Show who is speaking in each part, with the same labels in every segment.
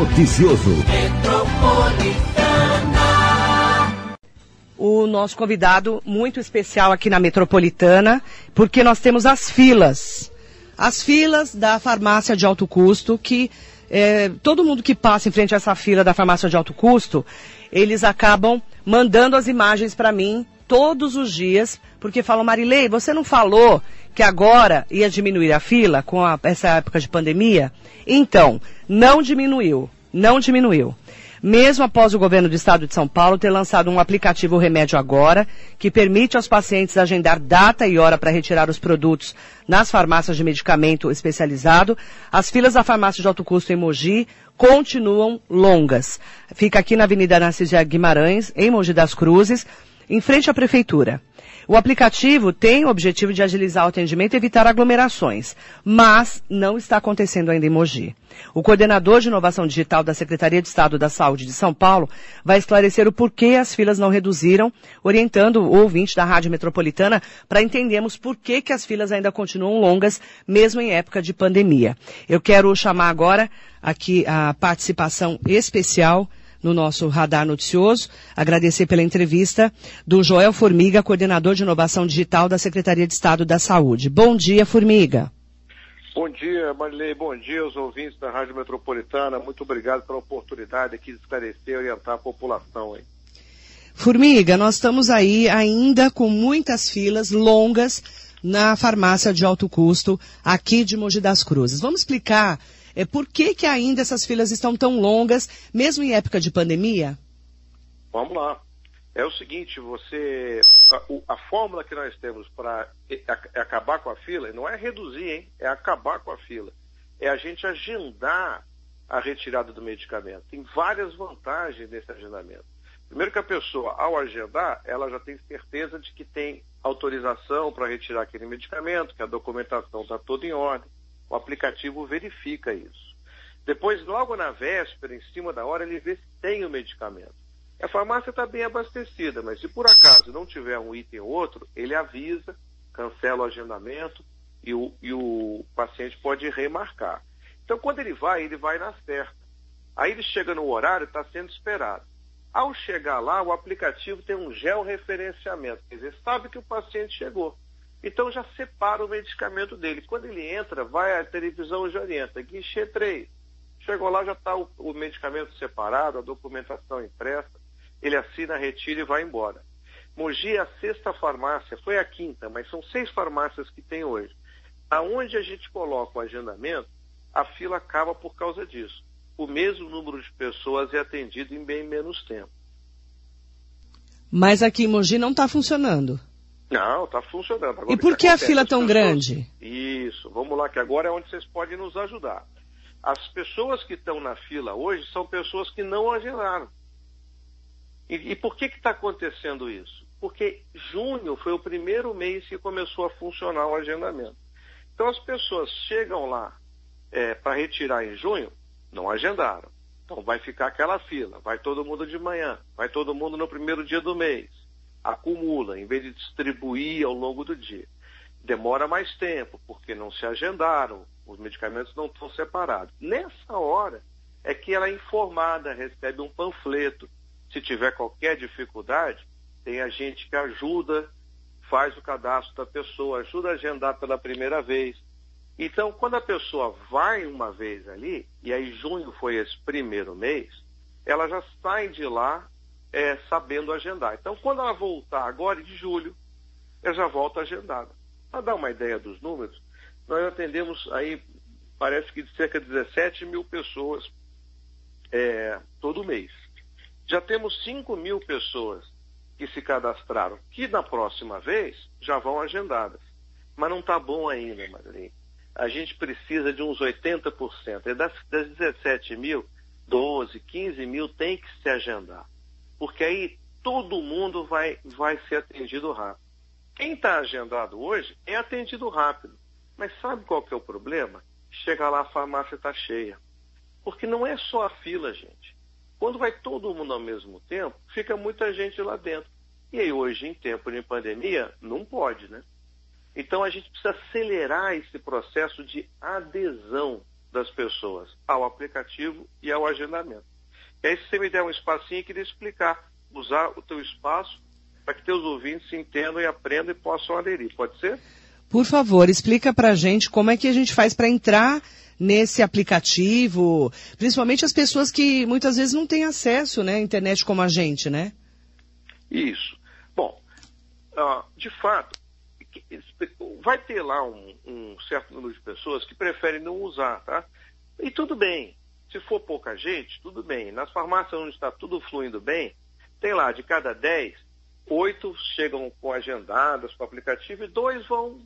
Speaker 1: Noticioso.
Speaker 2: O nosso convidado muito especial aqui na Metropolitana, porque nós temos as filas. As filas da farmácia de alto custo, que é, todo mundo que passa em frente a essa fila da farmácia de alto custo, eles acabam mandando as imagens para mim todos os dias, porque falam, Marilei, você não falou que agora ia diminuir a fila com a, essa época de pandemia? Então, não diminuiu, não diminuiu mesmo após o governo do estado de São Paulo ter lançado um aplicativo Remédio Agora, que permite aos pacientes agendar data e hora para retirar os produtos nas farmácias de medicamento especializado, as filas da farmácia de alto custo em Mogi continuam longas. Fica aqui na Avenida Narciso Guimarães, em Mogi das Cruzes, em frente à prefeitura. O aplicativo tem o objetivo de agilizar o atendimento e evitar aglomerações, mas não está acontecendo ainda em Mogi. O coordenador de inovação digital da Secretaria de Estado da Saúde de São Paulo vai esclarecer o porquê as filas não reduziram, orientando o ouvinte da Rádio Metropolitana para entendermos por que, que as filas ainda continuam longas, mesmo em época de pandemia. Eu quero chamar agora aqui a participação especial no nosso radar noticioso. Agradecer pela entrevista do Joel Formiga, coordenador de inovação digital da Secretaria de Estado da Saúde. Bom dia, Formiga.
Speaker 3: Bom dia, Marilei. Bom dia aos ouvintes da Rádio Metropolitana. Muito obrigado pela oportunidade aqui de esclarecer e orientar a população. Hein?
Speaker 2: Formiga, nós estamos aí ainda com muitas filas longas na farmácia de alto custo aqui de Mogi das Cruzes. Vamos explicar é, por que, que ainda essas filas estão tão longas, mesmo em época de pandemia?
Speaker 3: Vamos lá. É o seguinte, você. A, a fórmula que nós temos para acabar com a fila não é reduzir, hein? É acabar com a fila. É a gente agendar a retirada do medicamento. Tem várias vantagens nesse agendamento. Primeiro que a pessoa, ao agendar, ela já tem certeza de que tem autorização para retirar aquele medicamento, que a documentação está toda em ordem. O aplicativo verifica isso. Depois, logo na véspera, em cima da hora, ele vê se tem o medicamento. A farmácia está bem abastecida, mas se por acaso não tiver um item ou outro, ele avisa, cancela o agendamento e o, e o paciente pode remarcar. Então, quando ele vai, ele vai na certa. Aí ele chega no horário, está sendo esperado. Ao chegar lá, o aplicativo tem um georreferenciamento, quer dizer, sabe que o paciente chegou. Então já separa o medicamento dele. Quando ele entra, vai à televisão e já orienta. Guichê 3. Chegou lá, já está o, o, medicamento separado, a documentação impressa. Ele assina, retira e vai embora. Mogi é a sexta farmácia, foi a quinta, mas são seis farmácias que tem hoje. Aonde a gente coloca o agendamento, a fila acaba por causa disso. O mesmo número de pessoas é atendido em bem menos tempo.
Speaker 2: Mas aqui em Mogi não está funcionando.
Speaker 3: Não, está funcionando. Agora,
Speaker 2: e por que, que a fila tão pessoas... grande?
Speaker 3: Isso, vamos lá, que agora é onde vocês podem nos ajudar. As pessoas que estão na fila hoje são pessoas que não agendaram. E, e por que está acontecendo isso? Porque junho foi o primeiro mês que começou a funcionar o agendamento. Então as pessoas chegam lá é, para retirar em junho, não agendaram. Então vai ficar aquela fila, vai todo mundo de manhã, vai todo mundo no primeiro dia do mês acumula, em vez de distribuir ao longo do dia. Demora mais tempo, porque não se agendaram, os medicamentos não estão separados. Nessa hora é que ela é informada, recebe um panfleto. Se tiver qualquer dificuldade, tem a gente que ajuda, faz o cadastro da pessoa, ajuda a agendar pela primeira vez. Então, quando a pessoa vai uma vez ali, e aí junho foi esse primeiro mês, ela já sai de lá é, sabendo agendar. Então, quando ela voltar agora de julho, ela já volta agendada. Para dar uma ideia dos números, nós atendemos aí, parece que de cerca de 17 mil pessoas é, todo mês. Já temos 5 mil pessoas que se cadastraram, que na próxima vez já vão agendadas. Mas não está bom ainda, Madrinha. A gente precisa de uns 80%. E das, das 17 mil, 12, 15 mil tem que se agendar porque aí todo mundo vai, vai ser atendido rápido. Quem está agendado hoje é atendido rápido. Mas sabe qual que é o problema? Chega lá, a farmácia está cheia. Porque não é só a fila, gente. Quando vai todo mundo ao mesmo tempo, fica muita gente lá dentro. E aí hoje, em tempo de pandemia, não pode, né? Então a gente precisa acelerar esse processo de adesão. das pessoas ao aplicativo e ao agendamento. E aí, se você me der um espacinho, eu queria explicar, usar o teu espaço para que teus ouvintes se entendam e aprendam e possam aderir. Pode ser?
Speaker 2: Por favor, explica para a gente como é que a gente faz para entrar nesse aplicativo, principalmente as pessoas que muitas vezes não têm acesso né, à internet como a gente, né?
Speaker 3: Isso. Bom, de fato, vai ter lá um, um, certo número de pessoas que preferem não usar, tá? E tudo bem. Se for pouca gente, tudo bem. Nas farmácias onde está tudo fluindo bem, tem lá de cada 10, oito chegam com agendadas com o aplicativo e dois vão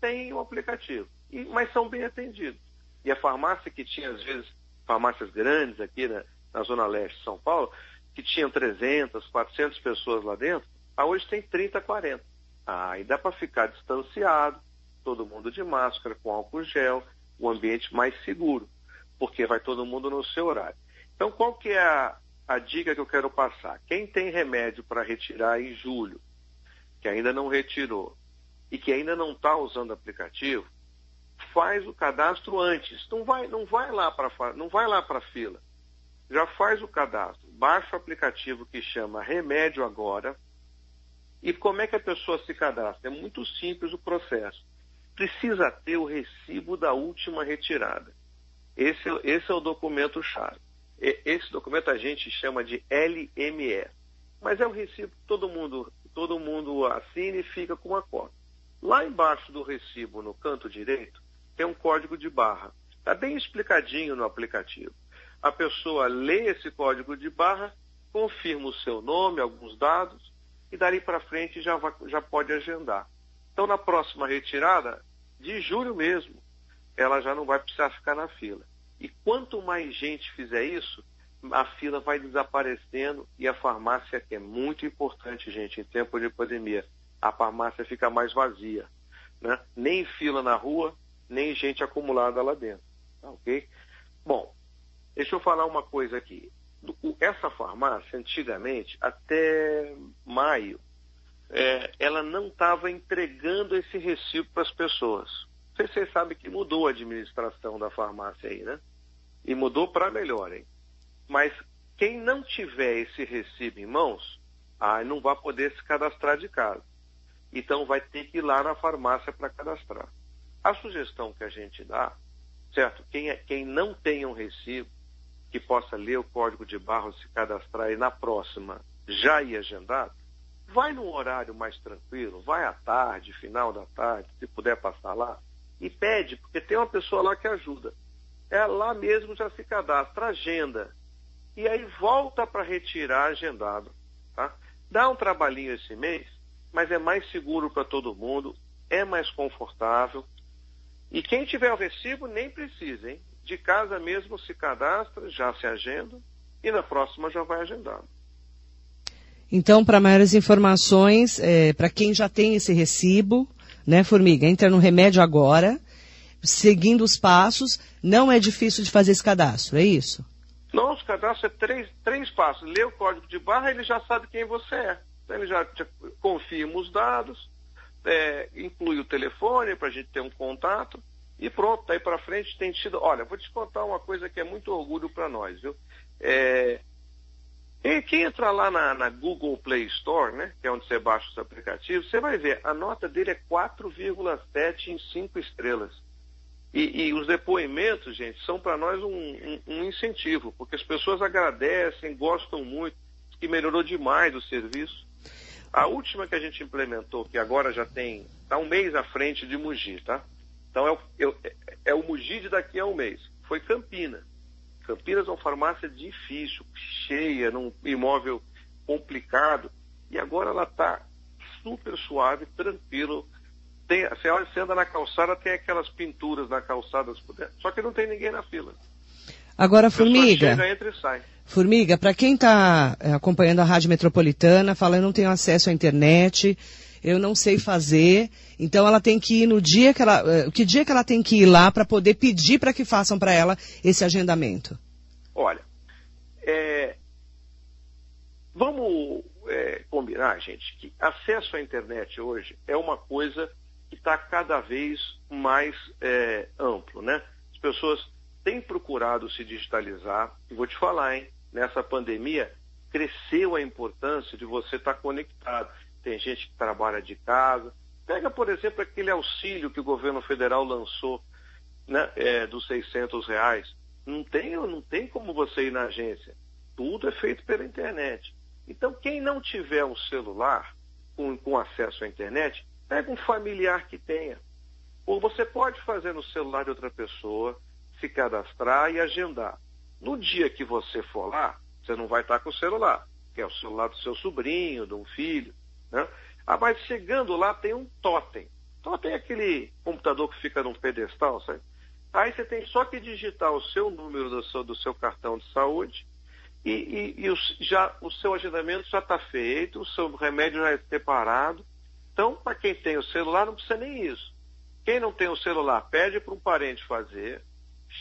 Speaker 3: sem o aplicativo. E, mas são bem atendidos. E a farmácia que tinha, às vezes, farmácias grandes aqui na, na Zona Leste de São Paulo, que tinham 300, 400 pessoas lá dentro, a hoje tem 30, 40. Ah, e dá para ficar distanciado, todo mundo de máscara, com álcool gel, o ambiente mais seguro, porque vai todo mundo no seu horário. Então, qual que é a, a dica que eu quero passar? Quem tem remédio para retirar em julho, que ainda não retirou, e que ainda não está usando o aplicativo, faz o cadastro antes. Não vai, não vai lá para não vai lá para fila. Já faz o cadastro. Baixa o aplicativo que chama Remédio Agora. E como é que a pessoa se cadastra? É muito simples o processo. Precisa ter o recibo da última retirada. Esse, esse é o documento chave. Esse documento a gente chama de LME. Mas é o recibo que todo mundo, todo mundo assina e fica com uma cópia. Lá embaixo do recibo, no canto direito, tem um código de barra. Está bem explicadinho no aplicativo. A pessoa lê esse código de barra, confirma o seu nome, alguns dados, e dali para frente já, já pode agendar. Então, na próxima retirada, de julho mesmo, ela já não vai precisar ficar na fila. E quanto mais gente fizer isso, a fila vai desaparecendo e a farmácia, que é muito importante, gente, em tempo de pandemia, a farmácia fica mais vazia. Né? Nem fila na rua, nem gente acumulada lá dentro. Tá, ok? Bom, deixa eu falar uma coisa aqui. Essa farmácia, antigamente, até maio, é, ela não estava entregando esse recibo para as pessoas. Vocês sabem que mudou a administração da farmácia aí, né? E mudou para melhor, hein? Mas quem não tiver esse recibo em mãos, ah, não vai poder se cadastrar de casa. Então vai ter que ir lá na farmácia para cadastrar. A sugestão que a gente dá, certo? Quem, é, quem não tem um recibo, que possa ler o código de barra, se cadastrar e na próxima já ir agendado, vai num horário mais tranquilo, vai à tarde, final da tarde, se puder passar lá, e pede, porque tem uma pessoa lá que ajuda. É lá mesmo já se cadastra, agenda. E aí volta para retirar agendado. Tá? Dá um trabalhinho esse mês, mas é mais seguro para todo mundo, é mais confortável. E quem tiver o recibo nem precisa, hein? De casa mesmo se cadastra, já se agenda e na próxima já vai agendado.
Speaker 2: Então, para maiores informações, é, para quem já tem esse recibo, né, Formiga, entra no remédio agora, seguindo os passos, não é difícil de fazer esse cadastro, é isso?
Speaker 3: Não, os cadastros é três, três passos. Lê o código de barra, ele já sabe quem você é. Então, ele já, já confirma os dados, é, inclui o telefone para a gente ter um contato e pronto, daí para frente tem tido. Olha, vou te contar uma coisa que é muito orgulho para nós, viu? É, quem entra lá na, na, Google Play Store, né, que é onde você baixa os aplicativos, você vai ver, a nota dele é 4,7 em 5 estrelas. E, e, os depoimentos, gente, são para nós um, um, um, incentivo, porque as pessoas agradecem, gostam muito, que melhorou demais o serviço. A última que a gente implementou, que agora já tem, está um mês à frente de Mugi, tá? Então é o, é, é o de daqui a um mês. Foi Campina. Campinas é uma farmácia difícil, cheia, num imóvel complicado. E agora ela está super suave, tranquilo. Tem, você, olha, você anda na calçada, tem aquelas pinturas na calçada, só que não tem ninguém na fila.
Speaker 2: Agora, Formiga.
Speaker 3: Chega, entra e sai.
Speaker 2: Formiga, para quem está eh, acompanhando a Rádio Metropolitana, fala, eu não tenho acesso à internet, eu não sei fazer, então ela tem que ir no dia que ela, eh, que dia que ela tem que ir lá para poder pedir para que façam para ela esse agendamento?
Speaker 3: Olha, é, vamos é, combinar, gente, que acesso à internet hoje é uma coisa que está cada vez mais é, amplo, né? As pessoas têm procurado se digitalizar. E vou te falar, hein? Nessa pandemia, cresceu a importância de você estar conectado. Tem gente que trabalha de casa. Pega, por exemplo, aquele auxílio que o governo federal lançou, né, é, dos 600 reais. Não tem, não tem como você ir na agência. Tudo é feito pela internet. Então, quem não tiver um celular com, com acesso à internet, pega um familiar que tenha. Ou você pode fazer no celular de outra pessoa, se cadastrar e agendar. No dia que você for lá, você não vai estar com o celular, que é o celular do seu sobrinho, de um filho. Né? Ah, mas chegando lá tem um totem. Totem é aquele computador que fica num pedestal, sabe? Aí você tem só que digitar o seu número do seu, do seu cartão de saúde e, e, e o, já, o seu agendamento já está feito, o seu remédio já é separado. Então, para quem tem o celular, não precisa nem isso. Quem não tem o celular, pede para um parente fazer,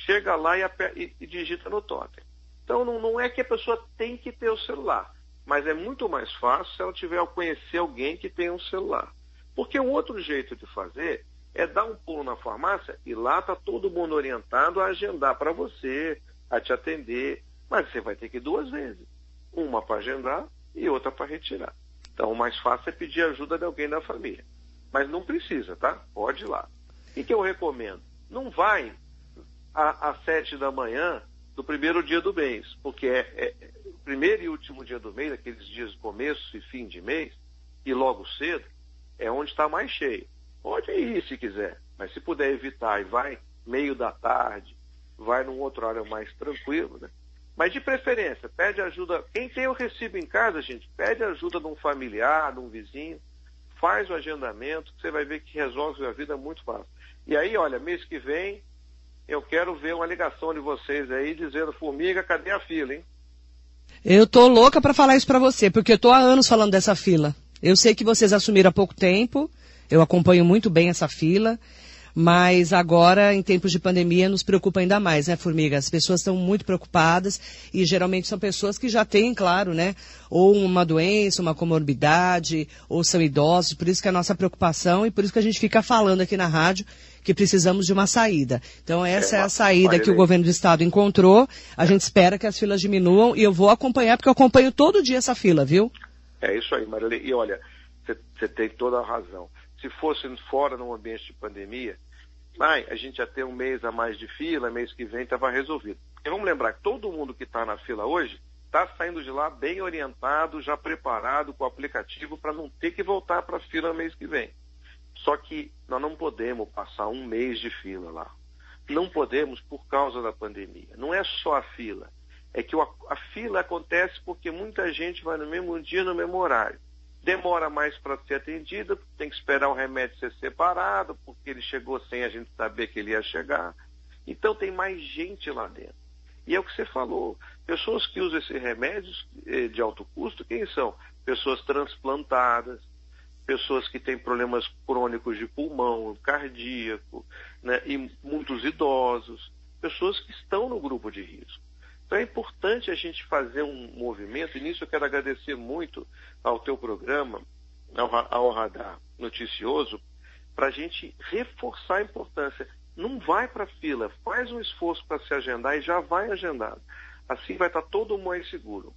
Speaker 3: chega lá e, e, e digita no totem. Então, não, não, é que a pessoa tem que ter o celular, mas é muito mais fácil se ela tiver a conhecer alguém que tem um celular. Porque um outro jeito de fazer é dar um pulo na farmácia e lá está todo mundo orientado a agendar para você, a te atender. Mas você vai ter que ir duas vezes. Uma para agendar e outra para retirar. Então o mais fácil é pedir ajuda de alguém da família. Mas não precisa, tá? Pode ir lá. O que eu recomendo? Não vai às sete da manhã do primeiro dia do mês, porque é, é, primeiro e último dia do mês, aqueles dias começo e fim de mês, e logo cedo, é onde está mais cheio. Pode ir se quiser, mas se puder evitar e vai meio da tarde, vai num outro horário mais tranquilo, né? Mas de preferência, pede ajuda. Quem tem o recibo em casa, gente, pede ajuda de um familiar, de um vizinho, faz o agendamento, você vai ver que resolve a vida muito fácil. E aí, olha, mês que vem, eu quero ver uma ligação de vocês aí dizendo, formiga, cadê a fila, hein?
Speaker 2: Eu tô louca para falar isso para você, porque eu tô há anos falando dessa fila. Eu sei que vocês assumiram há pouco tempo, eu acompanho muito bem essa fila. Mas agora, em tempos de pandemia, nos preocupa ainda mais, né, Formiga? As pessoas estão muito preocupadas e geralmente são pessoas que já têm, claro, né, ou uma doença, uma comorbidade, ou são idosos. Por isso que é a nossa preocupação e por isso que a gente fica falando aqui na rádio que precisamos de uma saída. Então essa é, é a saída que o governo do estado encontrou. A gente espera que as filas diminuam e eu vou acompanhar porque eu acompanho todo dia essa fila, viu?
Speaker 3: É isso aí, Marilene. E olha, você tem toda a razão se fosse fora num ambiente de pandemia, ai, a gente ia ter um mês a mais de fila, mês que vem estava resolvido. E vamos lembrar que todo mundo que está na fila hoje está saindo de lá bem orientado, já preparado com o aplicativo para não ter que voltar para a fila mês que vem. Só que nós não podemos passar um mês de fila lá. Não podemos por causa da pandemia. Não é só a fila. É que a fila acontece porque muita gente vai no mesmo dia, no mesmo horário demora mais para ser atendida, tem que esperar o remédio ser separado, porque ele chegou sem a gente saber que ele ia chegar. Então tem mais gente lá dentro. E é o que você falou, pessoas que usam esses remédios eh, de alto custo, quem são? Pessoas transplantadas, pessoas que têm problemas crônicos de pulmão, cardíaco, né, e muitos idosos, pessoas que estão no grupo de risco. Então é importante a gente fazer um movimento, e nisso eu quero agradecer muito ao teu programa, ao, ao Radar Noticioso, para a gente reforçar a importância. Não vai para a fila, faz um esforço para se agendar e já vai agendado. Assim vai estar tá todo mundo mais seguro.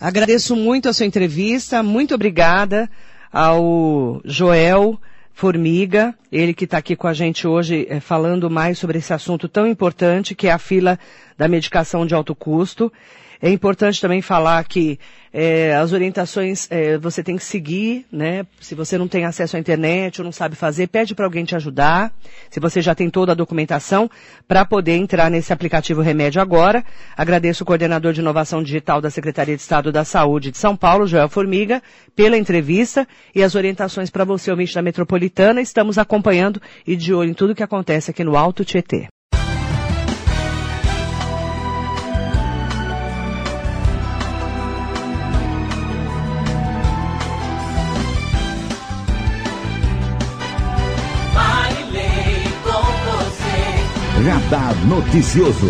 Speaker 2: Agradeço muito a sua entrevista, muito obrigada ao Joel. Formiga, ele que está aqui com a gente hoje é, falando mais sobre esse assunto tão importante que é a fila da medicação de alto custo. É importante também falar que é, as orientações é, você tem que seguir, né? Se você não tem acesso à internet ou não sabe fazer, pede para alguém te ajudar. Se você já tem toda a documentação para poder entrar nesse aplicativo Remédio agora. Agradeço o coordenador de inovação digital da Secretaria de Estado da Saúde de São Paulo, Joel Formiga, pela entrevista e as orientações para você, ouvinte da Metropolitana. Estamos acompanhando e de olho em tudo que acontece aqui no Alto Tietê.
Speaker 1: Radar Noticioso.